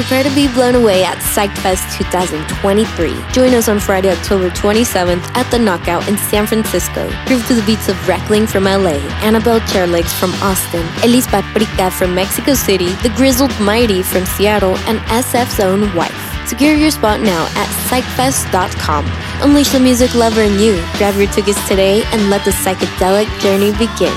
Prepare to be blown away at PsychFest 2023. Join us on Friday, October 27th at the Knockout in San Francisco. Groove to the beats of Reckling from LA, Annabelle Chairlegs from Austin, Elis Paprika from Mexico City, The Grizzled Mighty from Seattle, and SF's own wife. Secure your spot now at psychfest.com. Unleash the music lover in you. Grab your tickets today and let the psychedelic journey begin.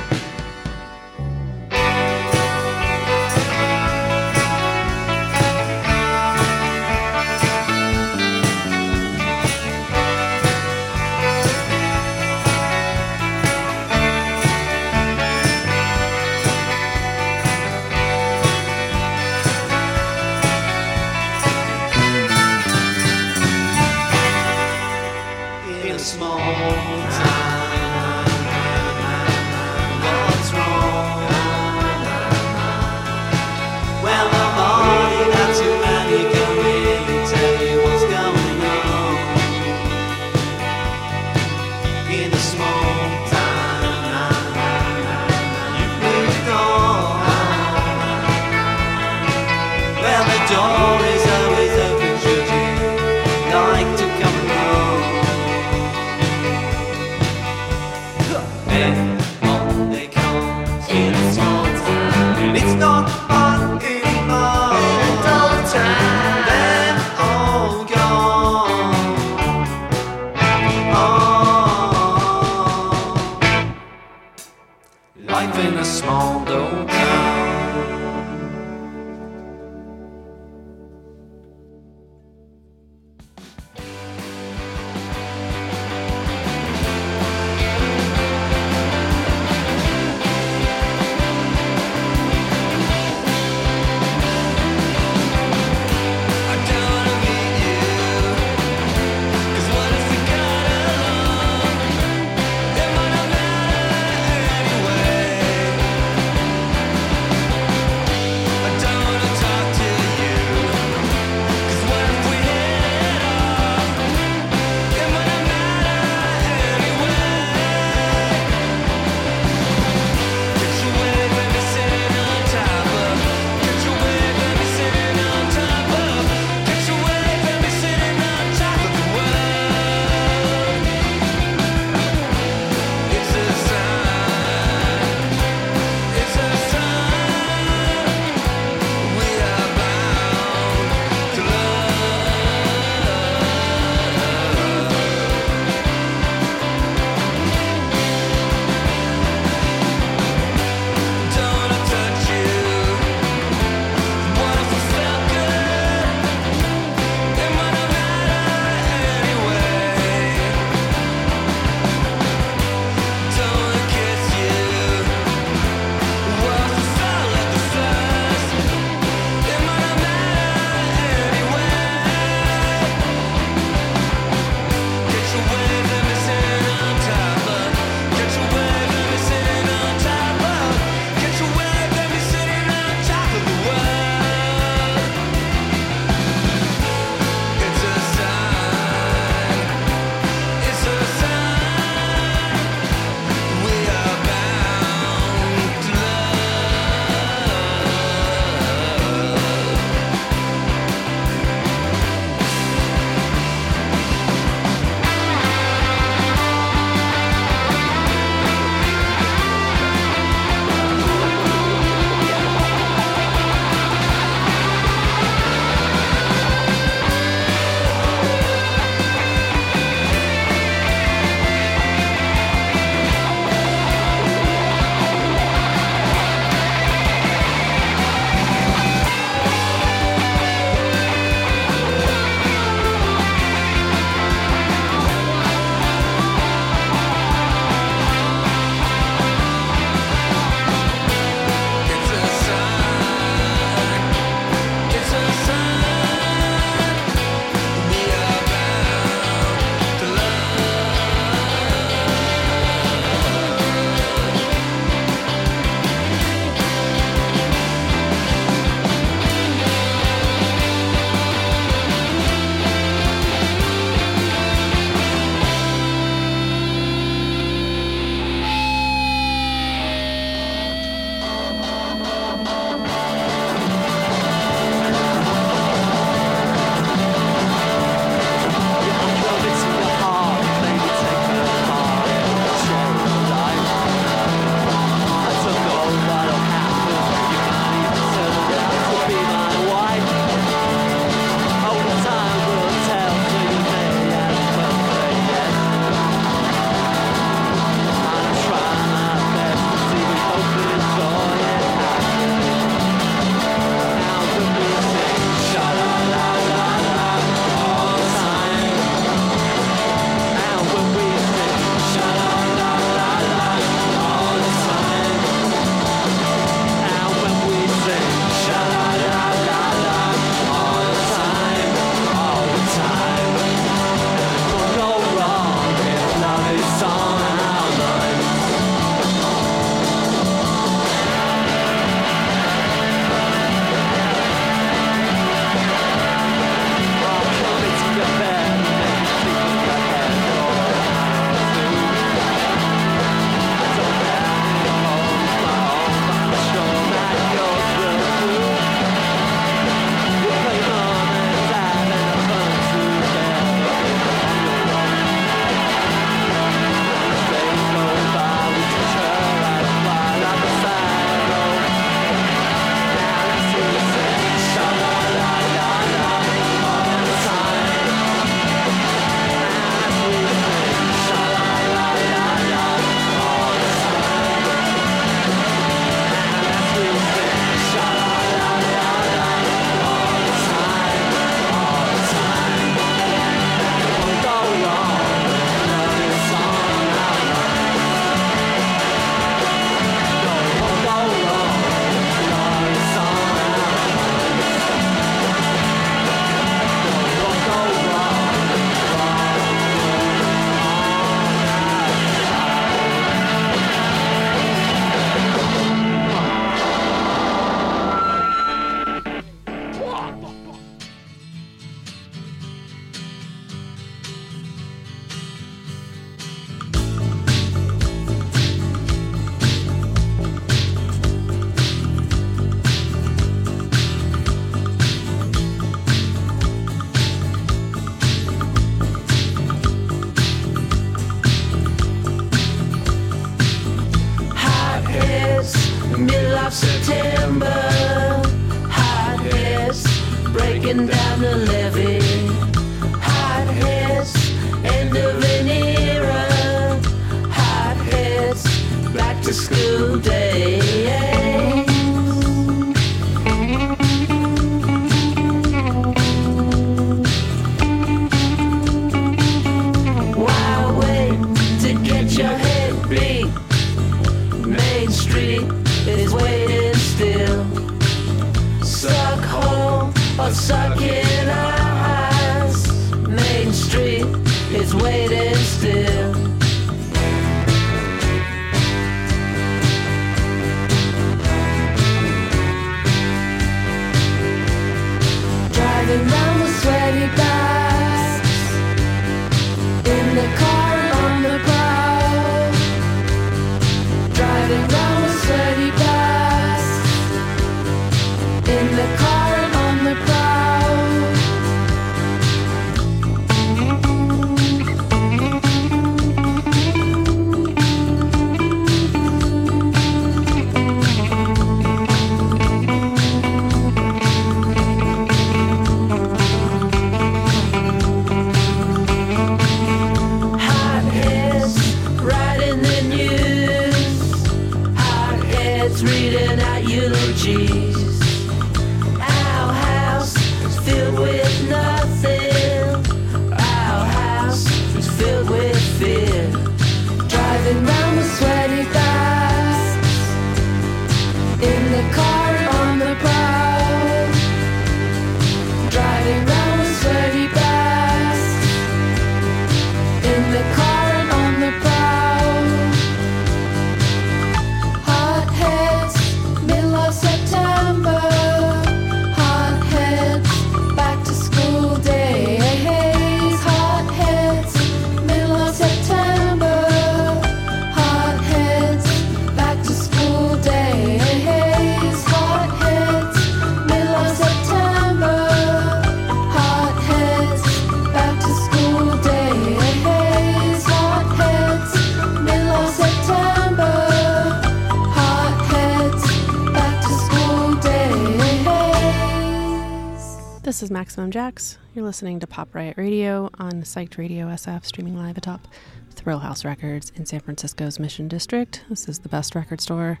Maximum Jax. You're listening to Pop Riot Radio on Psyched Radio SF, streaming live atop Thrill House Records in San Francisco's Mission District. This is the best record store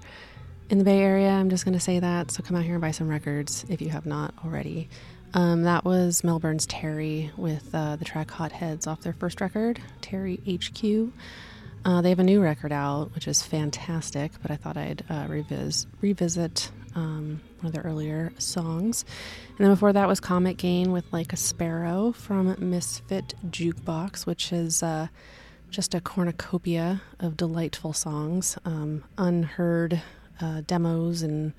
in the Bay Area. I'm just going to say that. So come out here and buy some records if you have not already. Um, that was Melbourne's Terry with uh, the track Hot Heads off their first record, Terry HQ. Uh, they have a new record out, which is fantastic, but I thought I'd uh, revis- revisit um, one of their earlier songs. And then before that was Comet Gain with Like a Sparrow from Misfit Jukebox, which is uh, just a cornucopia of delightful songs, um, unheard uh, demos and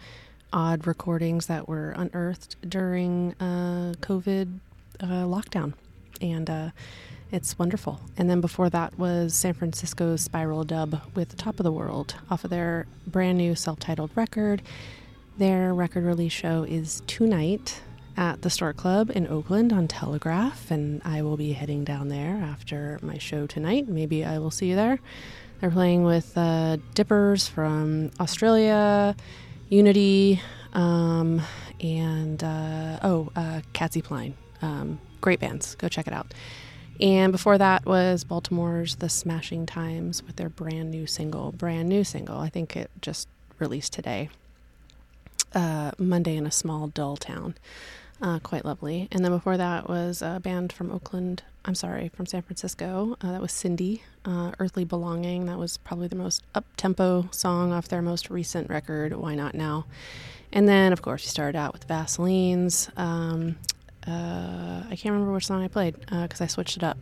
odd recordings that were unearthed during uh, COVID uh, lockdown. And uh, it's wonderful. And then before that was San Francisco's Spiral Dub with Top of the World off of their brand new self titled record. Their record release show is tonight at the Stork Club in Oakland on Telegraph, and I will be heading down there after my show tonight. Maybe I will see you there. They're playing with uh, Dippers from Australia, Unity, um, and uh, oh, uh, Catsy Pline. Um, great bands. Go check it out. And before that was Baltimore's The Smashing Times with their brand new single. Brand new single. I think it just released today. Uh, Monday in a Small Dull Town. Uh, quite lovely. And then before that was a band from Oakland. I'm sorry, from San Francisco. Uh, that was Cindy, uh, Earthly Belonging. That was probably the most up tempo song off their most recent record, Why Not Now. And then, of course, we started out with Vaselines. Um, uh, I can't remember which song I played because I switched it up.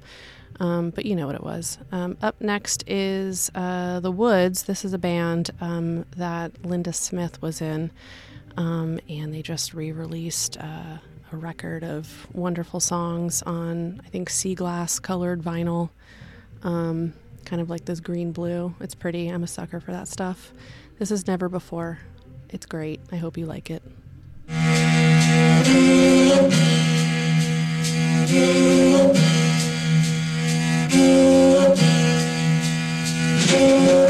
Um, but you know what it was. Um, up next is uh, The Woods. This is a band um, that Linda Smith was in, um, and they just re released uh, a record of wonderful songs on, I think, sea glass colored vinyl, um, kind of like this green blue. It's pretty. I'm a sucker for that stuff. This is Never Before. It's great. I hope you like it.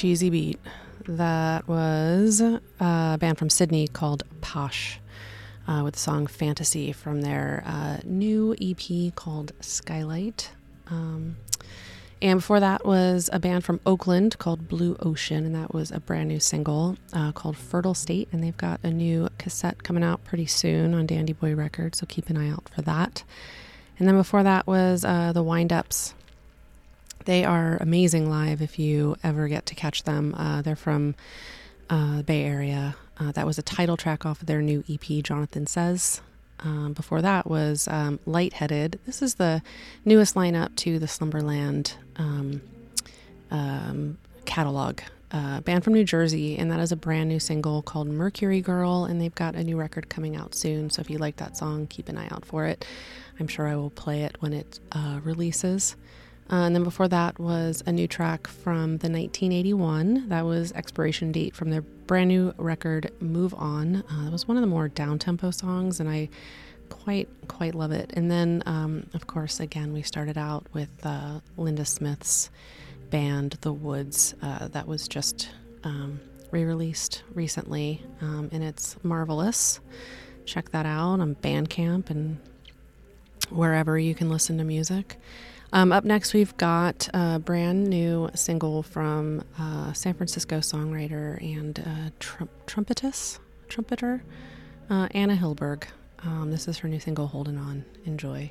cheesy beat. That was a band from Sydney called Posh uh, with the song Fantasy from their uh, new EP called Skylight. Um, and before that was a band from Oakland called Blue Ocean, and that was a brand new single uh, called Fertile State. And they've got a new cassette coming out pretty soon on Dandy Boy Records, so keep an eye out for that. And then before that was uh, the Wind Ups they are amazing live if you ever get to catch them. Uh, they're from uh, the Bay Area. Uh, that was a title track off of their new EP, Jonathan Says. Um, before that was um, Lightheaded. This is the newest lineup to the Slumberland um, um, catalog. Uh, band from New Jersey, and that is a brand new single called Mercury Girl, and they've got a new record coming out soon. So if you like that song, keep an eye out for it. I'm sure I will play it when it uh, releases. Uh, and then before that was a new track from the 1981. That was expiration date from their brand new record, Move On. Uh, it was one of the more down tempo songs, and I quite quite love it. And then, um, of course, again we started out with uh, Linda Smith's band, The Woods. Uh, that was just um, re-released recently, um, and it's marvelous. Check that out on Bandcamp and wherever you can listen to music. Um, up next, we've got a brand new single from uh, San Francisco songwriter and uh, trum- trumpetess, trumpeter uh, Anna Hilberg. Um, this is her new single, Holding On. Enjoy.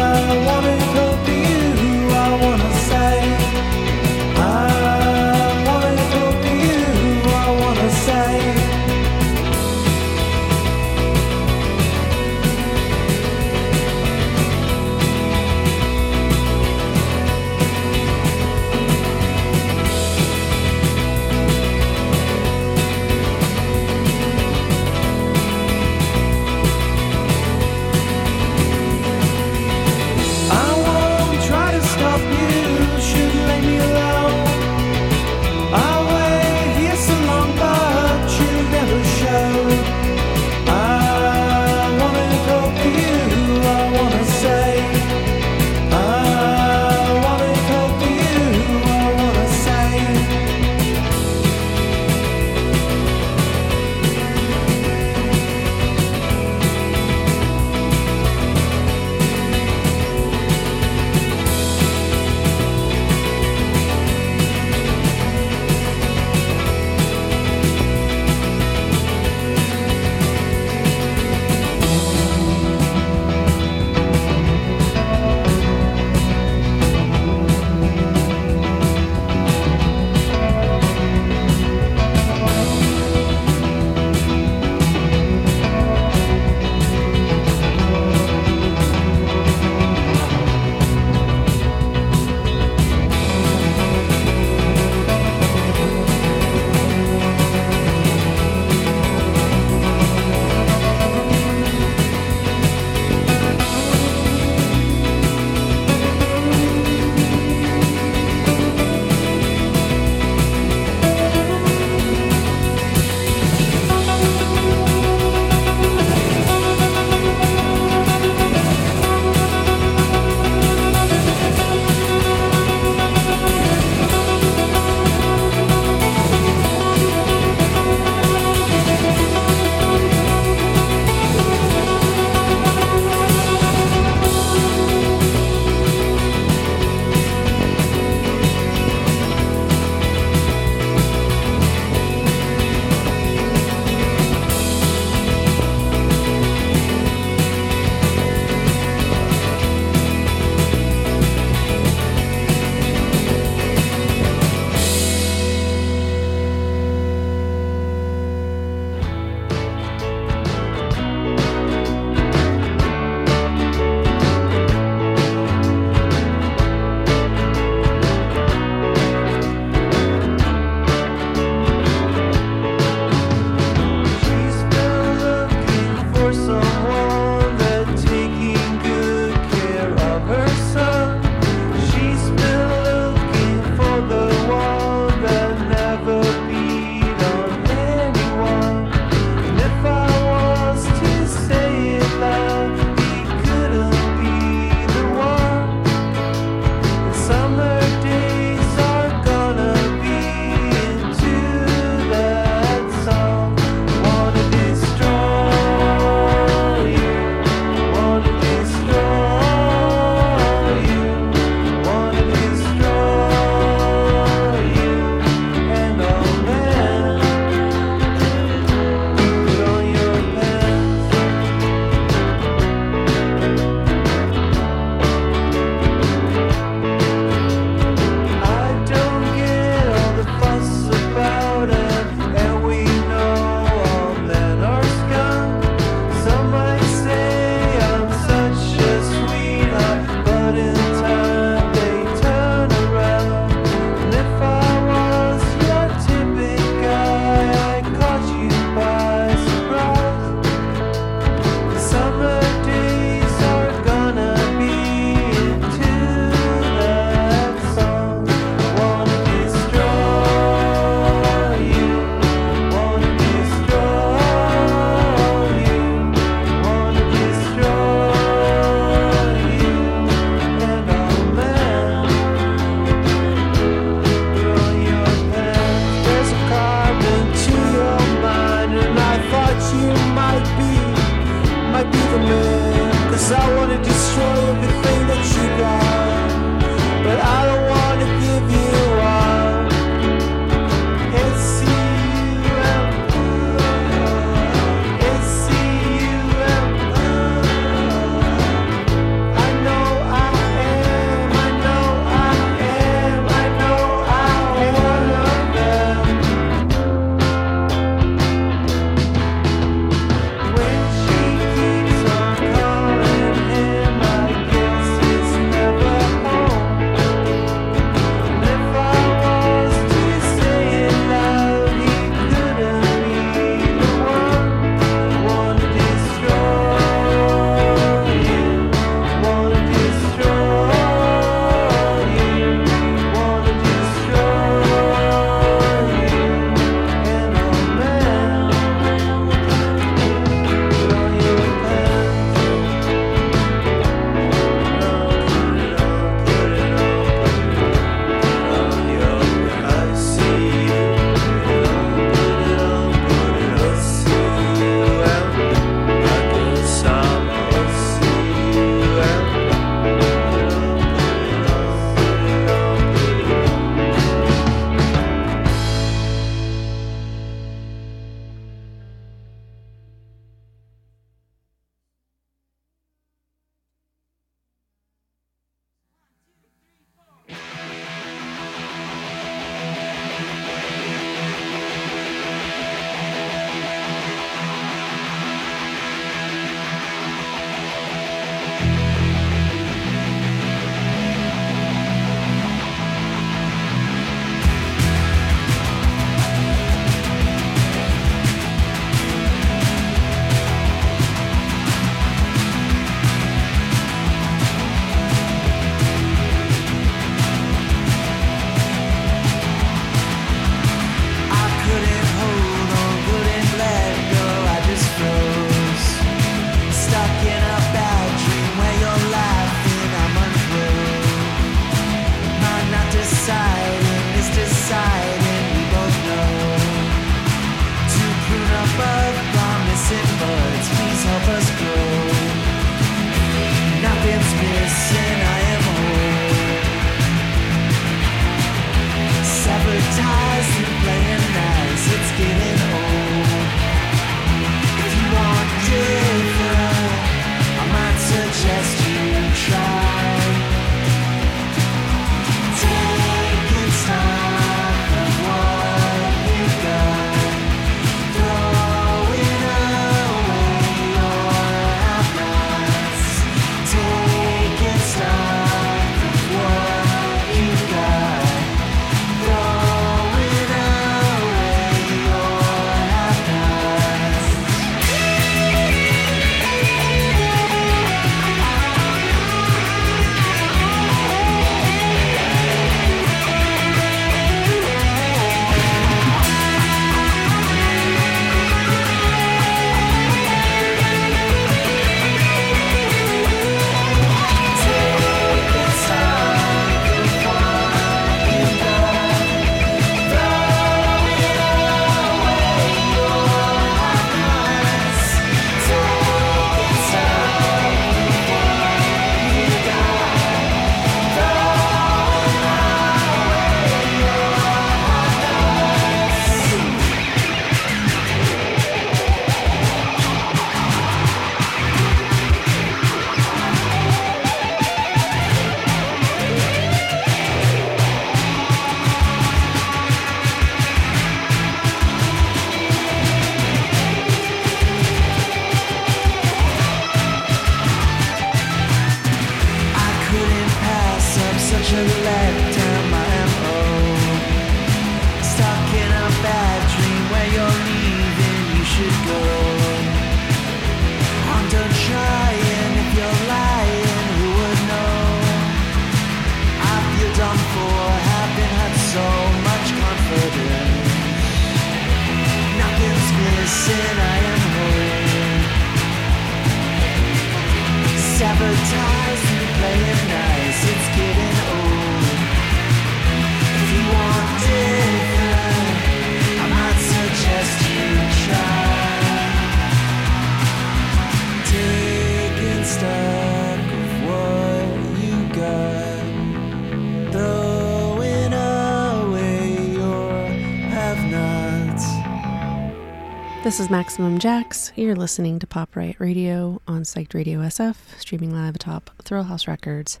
This is Maximum Jax. You're listening to Pop Riot Radio on Psyched Radio SF, streaming live atop Thrill House Records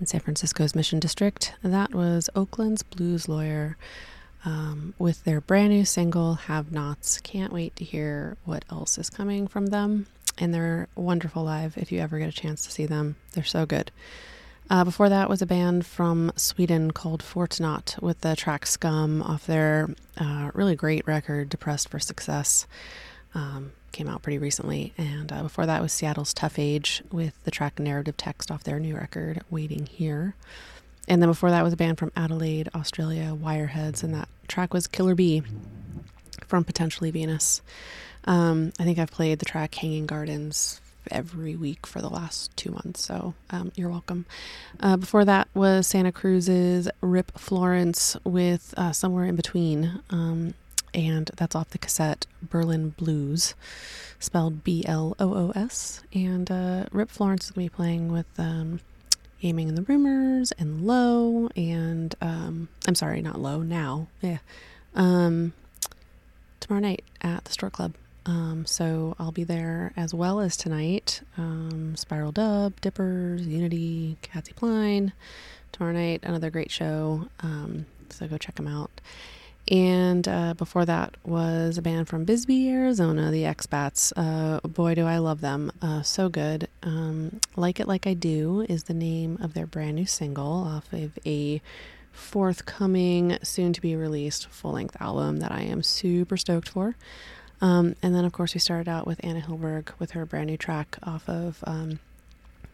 in San Francisco's Mission District. That was Oakland's Blues Lawyer um, with their brand new single, Have Nots. Can't wait to hear what else is coming from them. And they're wonderful live if you ever get a chance to see them. They're so good. Uh, before that was a band from Sweden called Fortnot with the track Scum off their uh, really great record, Depressed for Success. Um, came out pretty recently. And uh, before that was Seattle's Tough Age with the track Narrative Text off their new record, Waiting Here. And then before that was a band from Adelaide, Australia, Wireheads, and that track was Killer Bee from Potentially Venus. Um, I think I've played the track Hanging Gardens every week for the last two months, so um, you're welcome. Uh, before that was Santa Cruz's Rip Florence with uh, Somewhere in Between, um, and that's off the cassette Berlin Blues, spelled B L O O S. And uh, Rip Florence is going to be playing with um, Aiming in the Rumors and Low, and um, I'm sorry, not Low, now. Yeah. Um, tomorrow night at the Stork Club. Um, so I'll be there as well as tonight. Um, Spiral Dub, Dippers, Unity, Catsy Pline. Tomorrow night, another great show. Um, so go check them out. And uh, before that was a band from Bisbee, Arizona, the Expats. Uh, boy, do I love them. Uh, so good. Um, like It Like I Do is the name of their brand new single off of a forthcoming, soon to be released full length album that I am super stoked for. Um, and then, of course, we started out with Anna Hilberg with her brand new track off of um,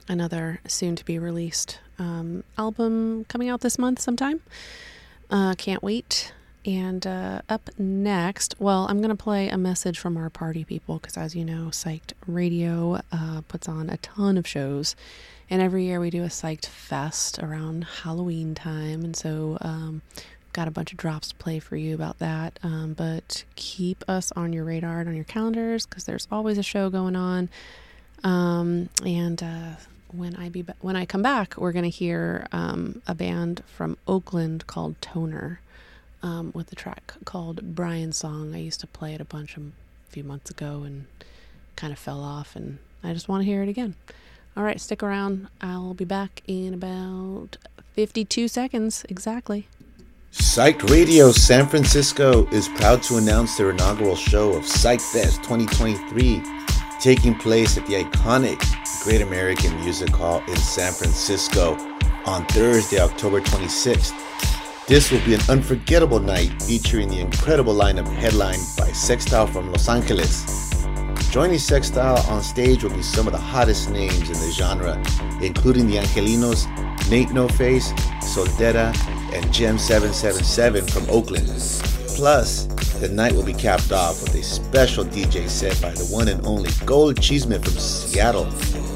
another soon to be released um, album coming out this month sometime. Uh, can't wait. And uh, up next, well, I'm going to play a message from our party people because, as you know, Psyched Radio uh, puts on a ton of shows. And every year we do a Psyched Fest around Halloween time. And so um, got a bunch of drops to play for you about that. Um, but keep us on your radar and on your calendars because there's always a show going on. Um, and uh, when I be ba- when I come back, we're gonna hear um, a band from Oakland called Toner um, with the track called Brian's Song. I used to play it a bunch a few months ago and kind of fell off, and I just want to hear it again. All right, stick around. I'll be back in about 52 seconds exactly. Psyched Radio San Francisco is proud to announce their inaugural show of Psych Fest 2023, taking place at the iconic Great American Music Hall in San Francisco on Thursday, October 26th. This will be an unforgettable night featuring the incredible lineup headlined by Sextile from Los Angeles. Joining Sextile on stage will be some of the hottest names in the genre, including the Angelinos, Nate No Face, Soltera, and Gem 777 from Oakland. Plus, the night will be capped off with a special DJ set by the one and only Gold Cheeseman from Seattle.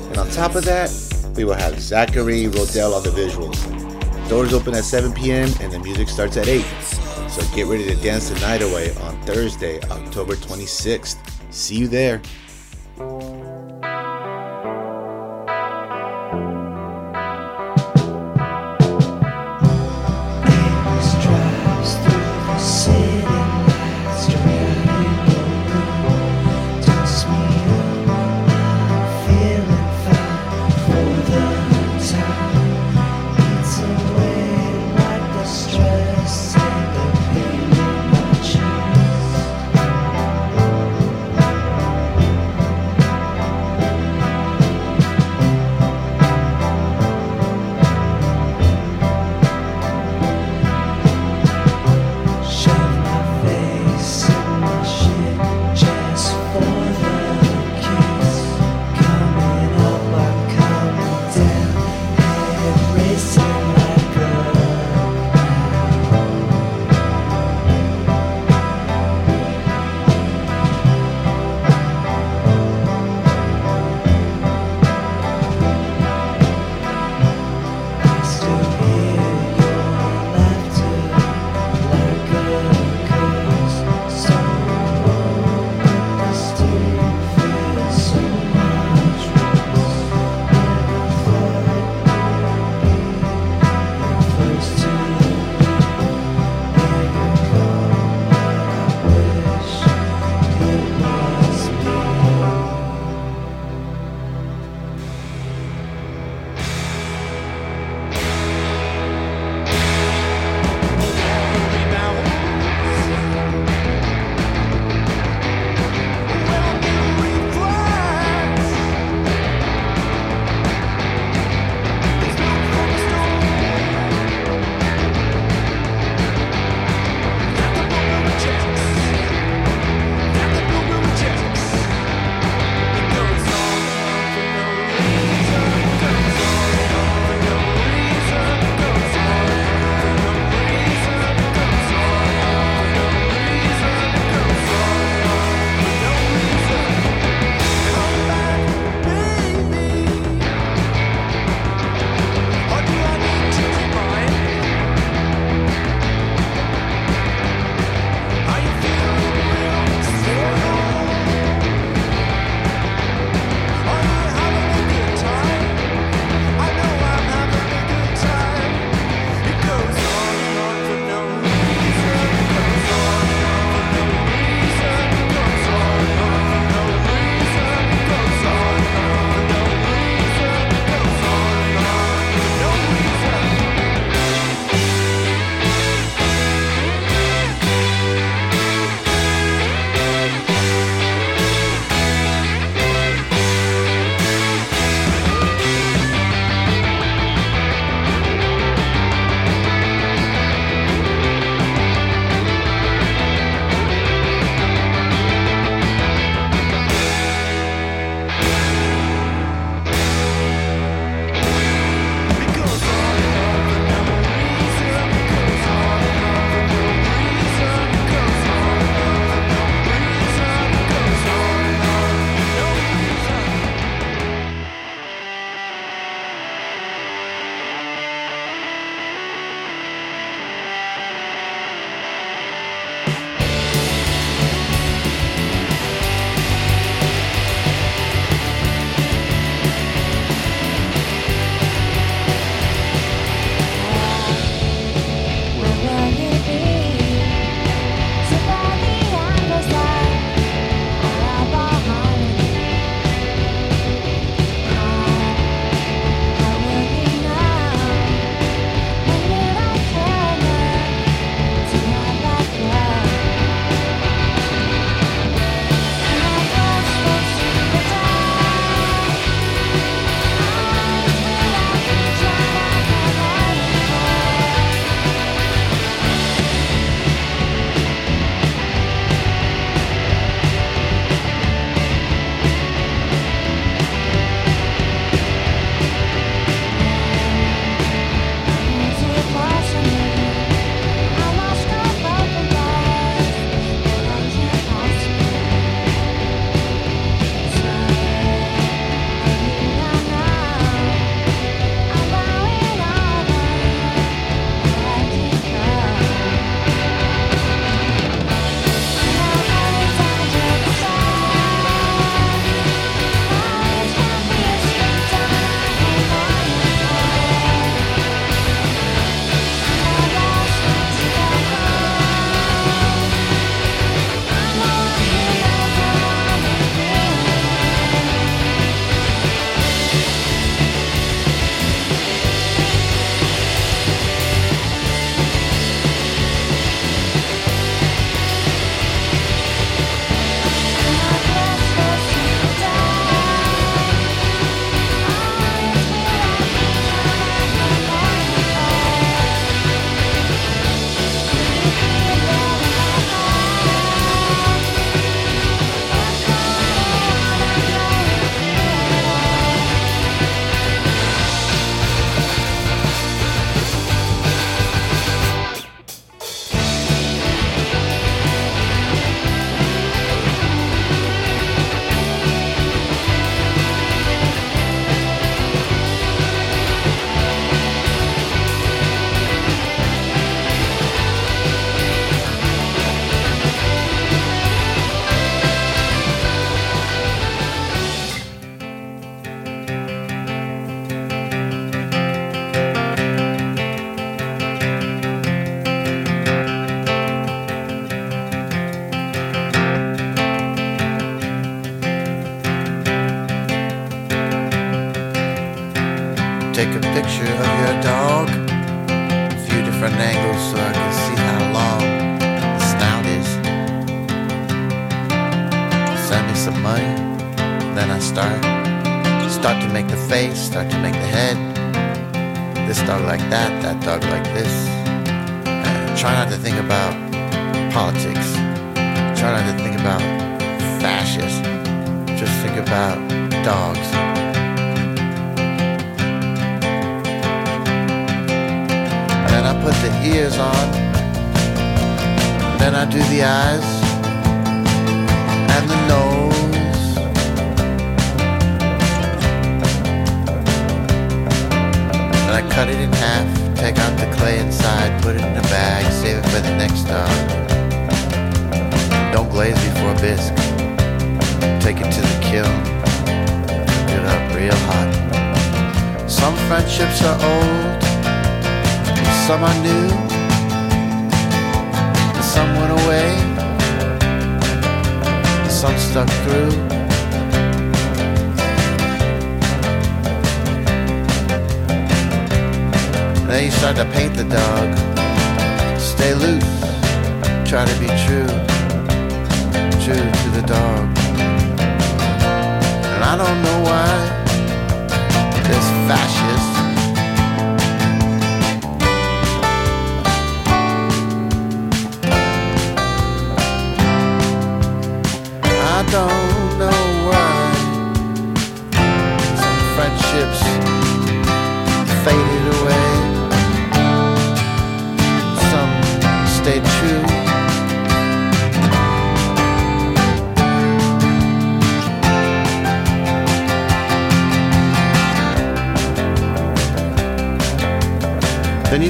And on top of that, we will have Zachary Rodell on the visuals. Doors open at 7 p.m. and the music starts at 8. So get ready to dance the night away on Thursday, October 26th. See you there.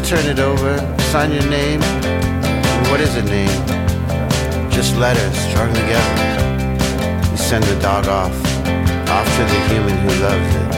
You turn it over, sign your name. What is a name? Just letters strung together. You send the dog off, off to the human who loves it.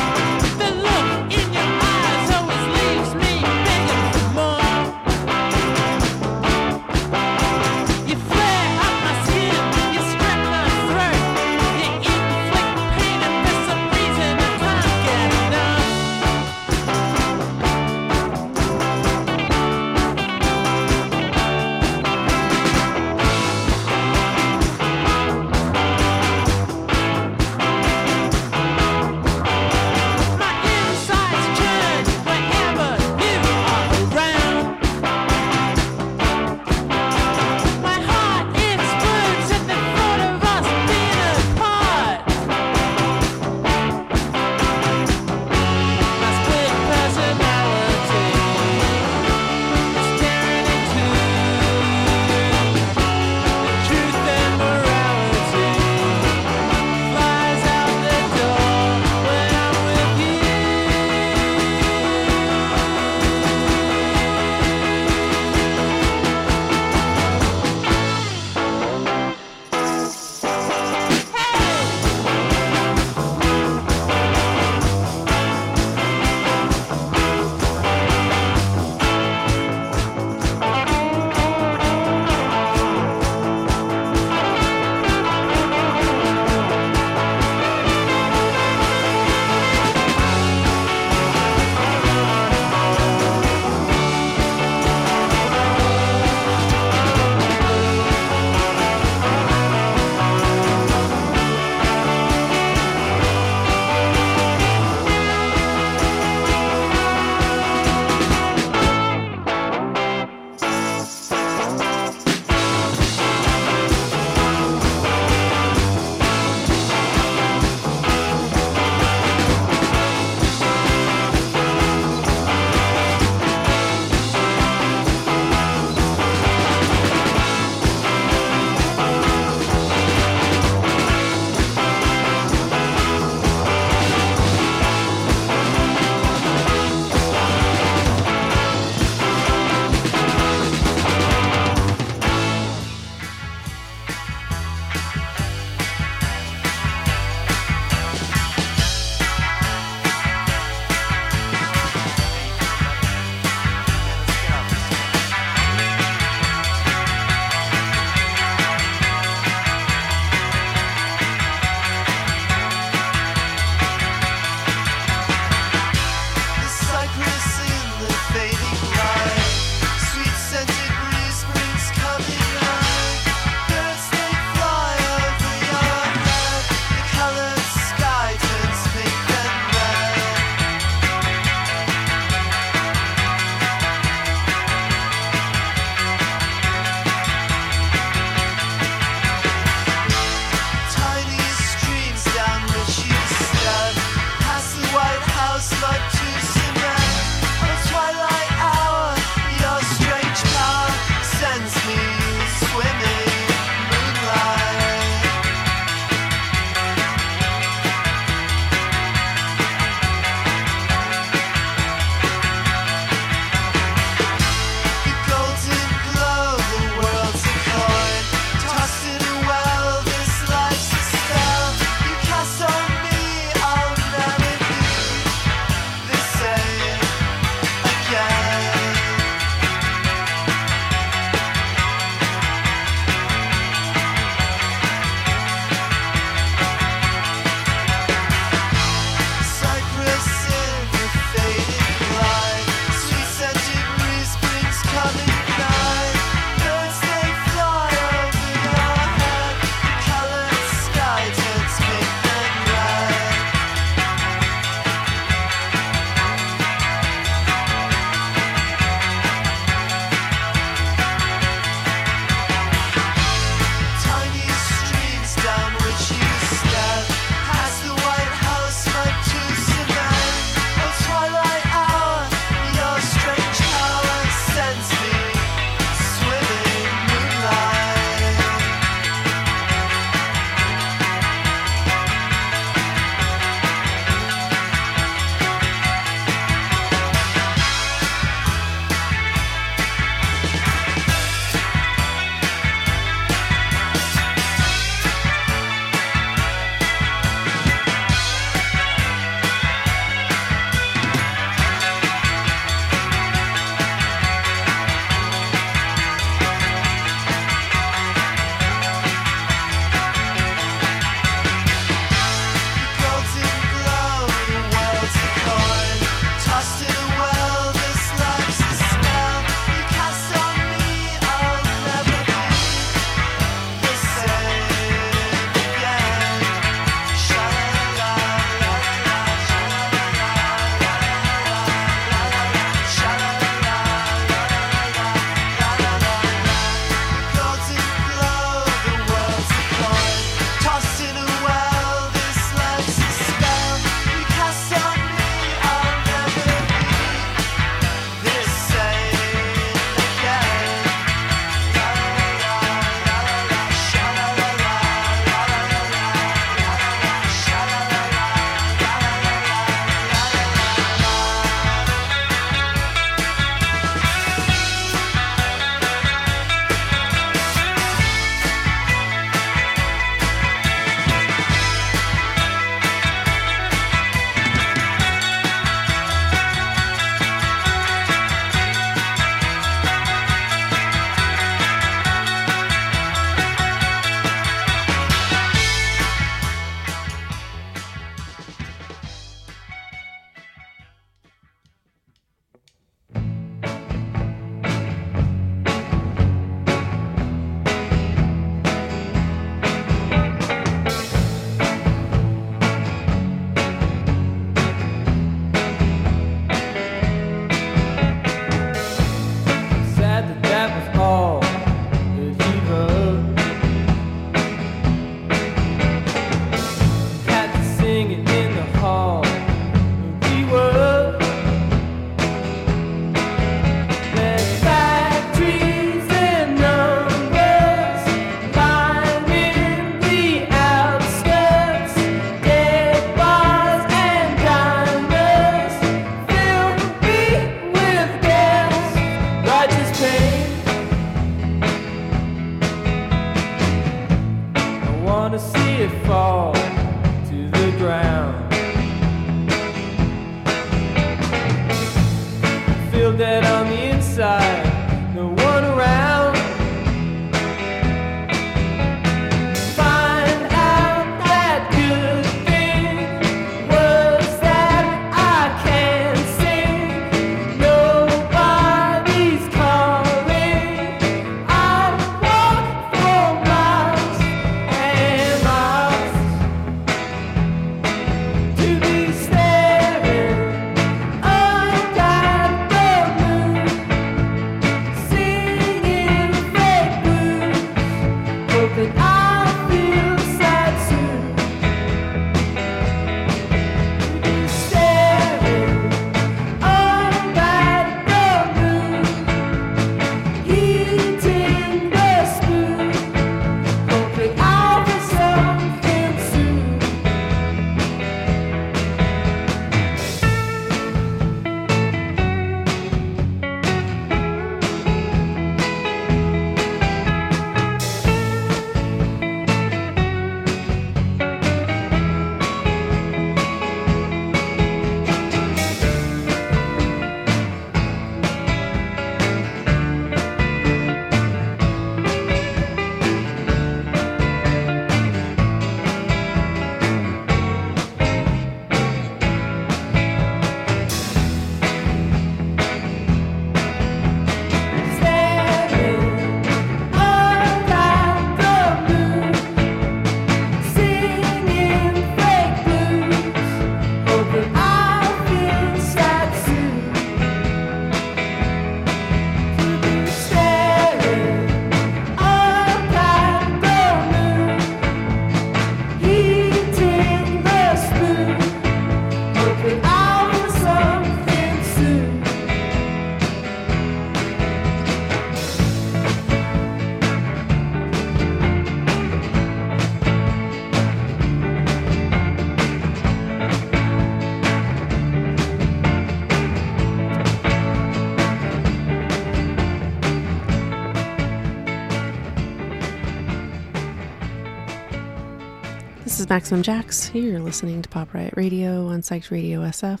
Is Maximum Jax. You're listening to Pop Riot Radio on Psyched Radio SF,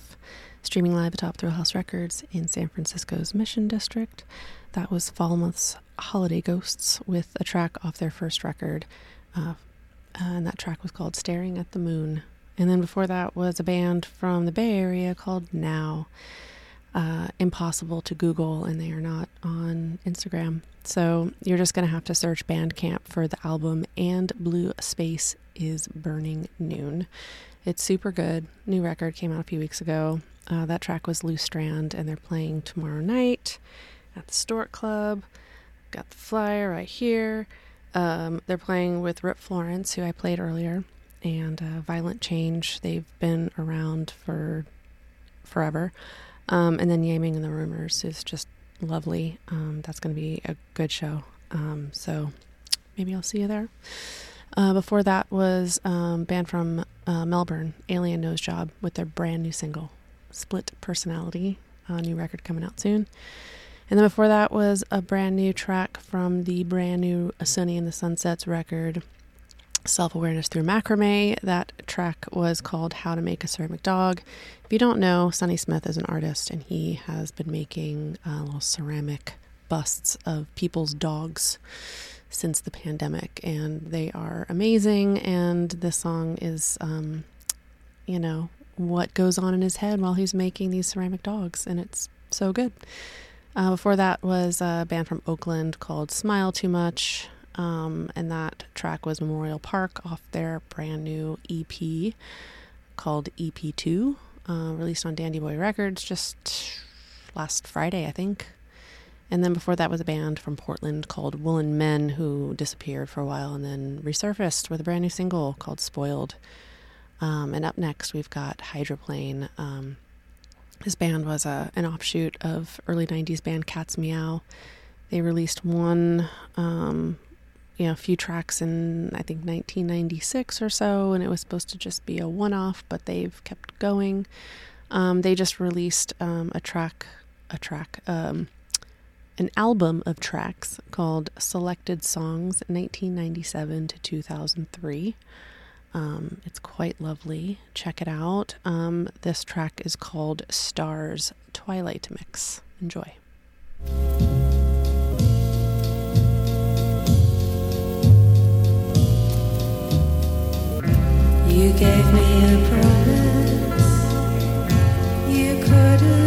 streaming live atop Thrill House Records in San Francisco's Mission District. That was Falmouth's Holiday Ghosts with a track off their first record, uh, and that track was called Staring at the Moon. And then before that was a band from the Bay Area called Now. Uh, impossible to Google, and they are not on Instagram. So you're just going to have to search Bandcamp for the album And Blue Space is Burning Noon. It's super good. New record came out a few weeks ago. Uh, that track was Loose Strand, and they're playing tomorrow night at the Stork Club. Got the flyer right here. Um, they're playing with Rip Florence, who I played earlier, and uh, Violent Change. They've been around for forever. Um, and then Yaming and the Rumors is just lovely. Um, that's going to be a good show. Um, so maybe I'll see you there. Uh, before that was um, band from uh, Melbourne, Alien Nose Job, with their brand new single, Split Personality, a new record coming out soon. And then before that was a brand new track from the brand new Sonny and the Sunsets record, Self Awareness Through Macrame. That track was called How to Make a Ceramic Dog. If you don't know, Sonny Smith is an artist and he has been making uh, little ceramic busts of people's dogs since the pandemic, and they are amazing. And this song is, um, you know, what goes on in his head while he's making these ceramic dogs, and it's so good. Uh, before that was a band from Oakland called Smile Too Much, um, and that track was Memorial Park off their brand new EP called EP2, uh, released on Dandy Boy Records just last Friday, I think. And then before that was a band from Portland called Woolen Men who disappeared for a while and then resurfaced with a brand new single called Spoiled. Um, and up next, we've got Hydroplane. Um, this band was a, an offshoot of early 90s band Cat's Miaow. They released one, um, you know, a few tracks in, I think, 1996 or so, and it was supposed to just be a one off, but they've kept going. Um, they just released um, a track, a track, an album of tracks called Selected Songs 1997 to 2003. Um, it's quite lovely. Check it out. Um, this track is called Stars Twilight Mix. Enjoy. You gave me a promise you couldn't.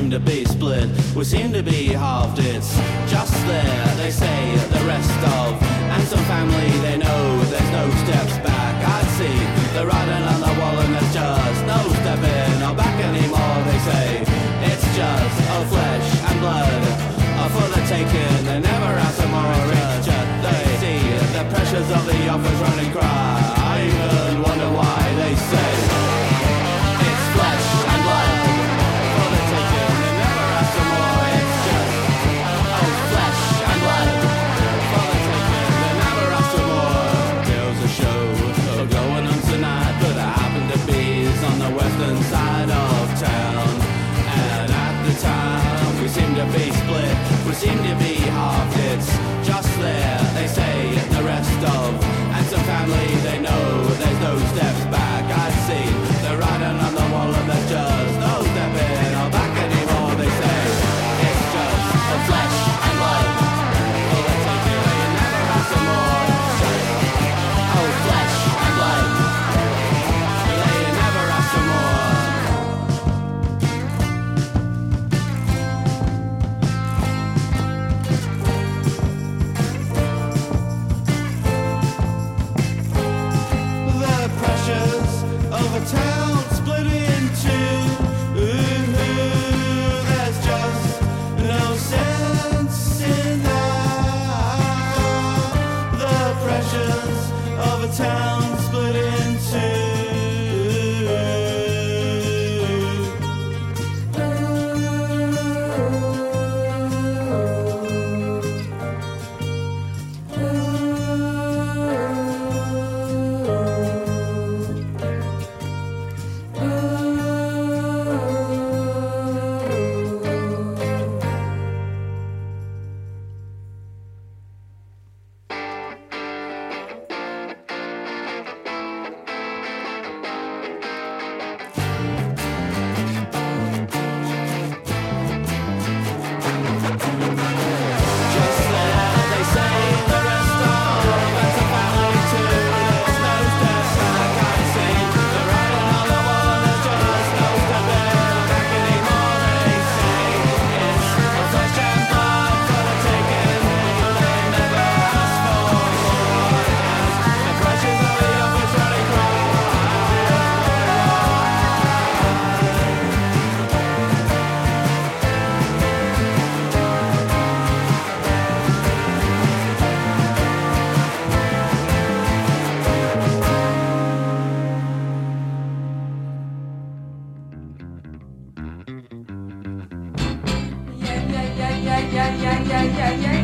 seem to be split. We seem to be halved. It's just there. Yeah, yeah, yeah,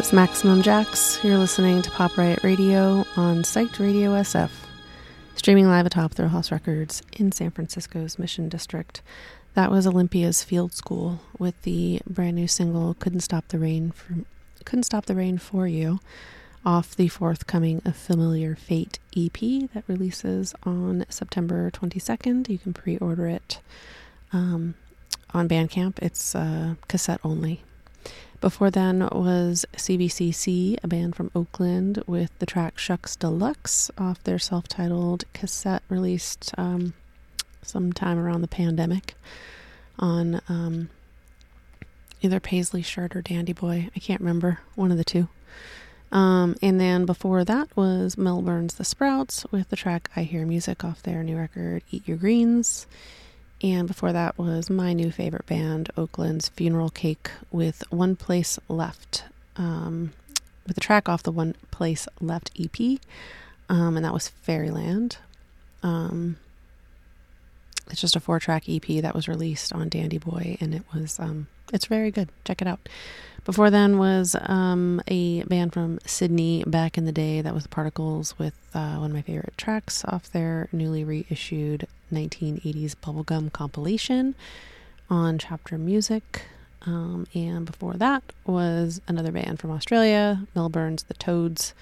This is Maximum Jax. You're listening to Pop Riot Radio on Psyched Radio SF, streaming live atop Thrill House Records in San Francisco's Mission District. That was Olympia's Field School with the brand new single "Couldn't Stop the Rain" from "Couldn't Stop the Rain for You" off the forthcoming "A Familiar Fate" EP that releases on September 22nd. You can pre-order it um, on Bandcamp. It's uh, cassette only. Before then was CBCC, a band from Oakland, with the track Shucks Deluxe off their self titled cassette released um, sometime around the pandemic on um, either Paisley Shirt or Dandy Boy. I can't remember, one of the two. Um, and then before that was Melbourne's The Sprouts with the track I Hear Music off their new record Eat Your Greens. And before that was my new favorite band, Oakland's Funeral Cake, with One Place Left, um, with a track off the One Place Left EP, um, and that was Fairyland. Um, it's just a four-track EP that was released on Dandy Boy, and it was um, it's very good. Check it out. Before then was um, a band from Sydney back in the day that was Particles with uh, one of my favorite tracks off their newly reissued 1980s bubblegum compilation on Chapter Music. Um, and before that was another band from Australia, Melbourne's The Toads,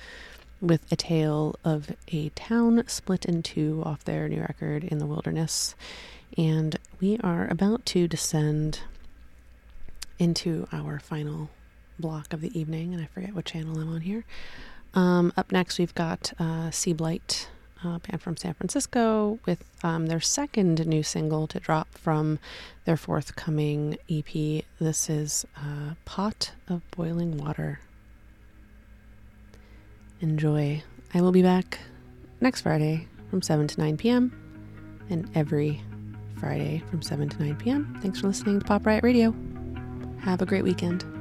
with a tale of a town split in two off their new record in the wilderness. And we are about to descend into our final block of the evening, and I forget what channel I'm on here. Um, up next, we've got uh, Sea Blight, a band from San Francisco, with um, their second new single to drop from their forthcoming EP. This is uh, Pot of Boiling Water. Enjoy. I will be back next Friday from 7 to 9 p.m. and every Friday from 7 to 9 p.m. Thanks for listening to Pop Riot Radio. Have a great weekend.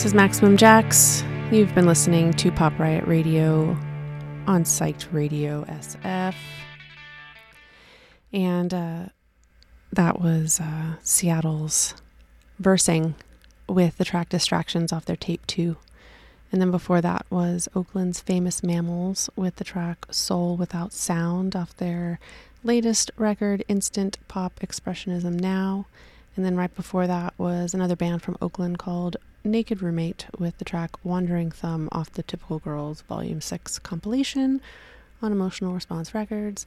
This is Maximum Jax. You've been listening to Pop Riot Radio on Psyched Radio SF. And uh, that was uh, Seattle's versing with the track Distractions off their tape 2. And then before that was Oakland's Famous Mammals with the track Soul Without Sound off their latest record, Instant Pop Expressionism Now. And then right before that was another band from Oakland called Naked Roommate with the track Wandering Thumb off the Typical Girls Volume 6 compilation on Emotional Response Records.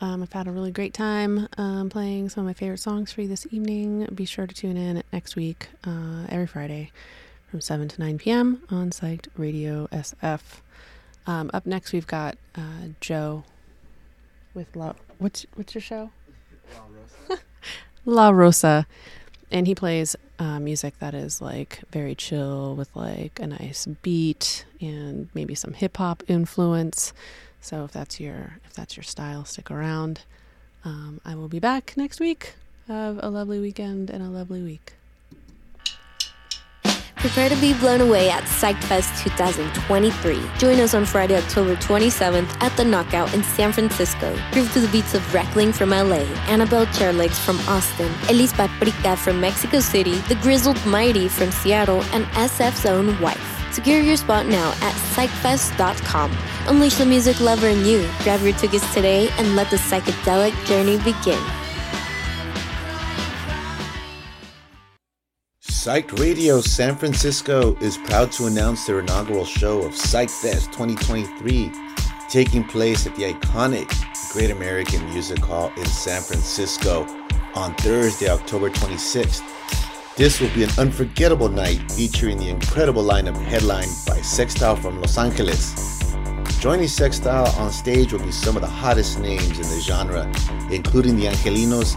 Um, I've had a really great time um, playing some of my favorite songs for you this evening. Be sure to tune in next week, uh, every Friday from 7 to 9 p.m. on Psyched Radio SF. Um, up next, we've got uh, Joe with La. What's, what's your show? La Rosa. And he plays uh, music that is like very chill with like a nice beat and maybe some hip hop influence. So if that's your if that's your style, stick around. Um, I will be back next week. Have a lovely weekend and a lovely week. Prepare to be blown away at PsychFest 2023. Join us on Friday, October 27th at the Knockout in San Francisco. Groove to the beats of Reckling from LA, Annabelle Chairlegs from Austin, Elis Paprika from Mexico City, The Grizzled Mighty from Seattle, and SF's own wife. Secure your spot now at psychfest.com. Unleash the music lover in you. Grab your tickets today and let the psychedelic journey begin. Psyched Radio San Francisco is proud to announce their inaugural show of Psych Fest 2023, taking place at the iconic Great American Music Hall in San Francisco on Thursday, October 26th. This will be an unforgettable night featuring the incredible lineup headlined by Sextile from Los Angeles. Joining Sextile on stage will be some of the hottest names in the genre, including the Angelinos